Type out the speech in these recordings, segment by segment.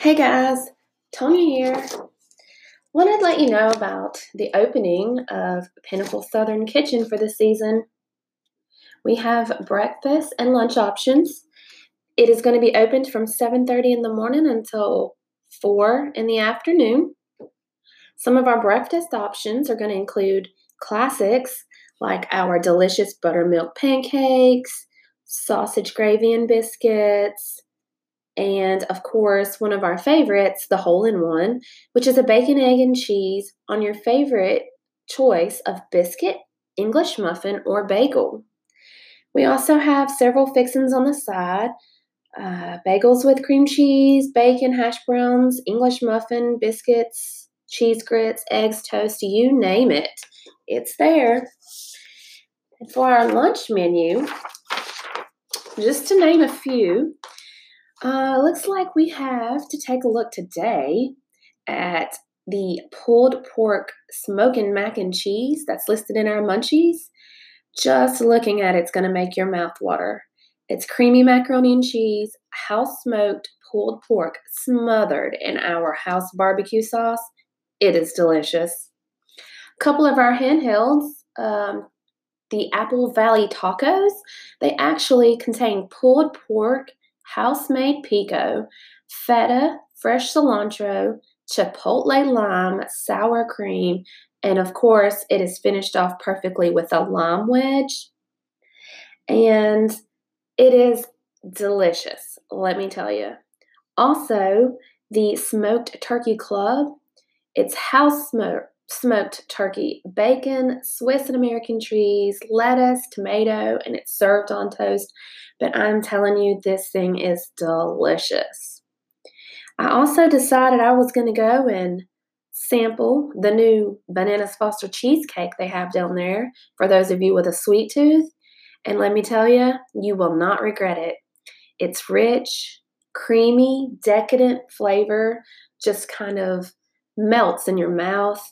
Hey guys, Tonya here. Wanted to let you know about the opening of Pinnacle Southern Kitchen for this season. We have breakfast and lunch options. It is going to be opened from 7:30 in the morning until 4 in the afternoon. Some of our breakfast options are going to include classics like our delicious buttermilk pancakes, sausage gravy and biscuits, and of course, one of our favorites, the hole in one, which is a bacon, egg, and cheese on your favorite choice of biscuit, English muffin, or bagel. We also have several fixings on the side uh, bagels with cream cheese, bacon, hash browns, English muffin, biscuits, cheese grits, eggs, toast, you name it. It's there. And for our lunch menu, just to name a few, uh, looks like we have to take a look today at the pulled pork smoking mac and cheese that's listed in our munchies. Just looking at it's going to make your mouth water. It's creamy macaroni and cheese, house smoked pulled pork smothered in our house barbecue sauce. It is delicious. A couple of our handhelds, um, the Apple Valley tacos, they actually contain pulled pork house made pico, feta, fresh cilantro, chipotle lime, sour cream, and of course, it is finished off perfectly with a lime wedge. And it is delicious, let me tell you. Also, the smoked turkey club, it's house smoked smoked turkey, bacon, Swiss and American cheese, lettuce, tomato, and it's served on toast. But I'm telling you, this thing is delicious. I also decided I was going to go and sample the new Bananas Foster cheesecake they have down there for those of you with a sweet tooth. And let me tell you, you will not regret it. It's rich, creamy, decadent flavor, just kind of melts in your mouth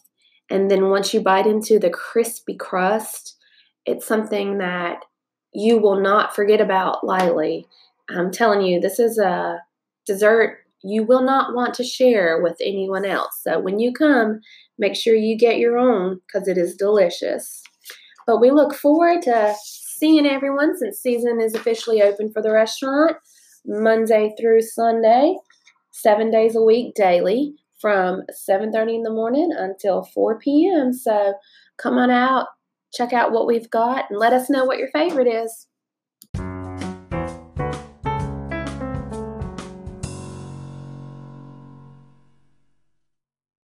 and then once you bite into the crispy crust, it's something that you will not forget about lightly. I'm telling you, this is a dessert you will not want to share with anyone else. So when you come, make sure you get your own because it is delicious. But we look forward to seeing everyone since season is officially open for the restaurant Monday through Sunday, seven days a week daily from 7:30 in the morning until 4 p.m. So come on out, check out what we've got, and let us know what your favorite is.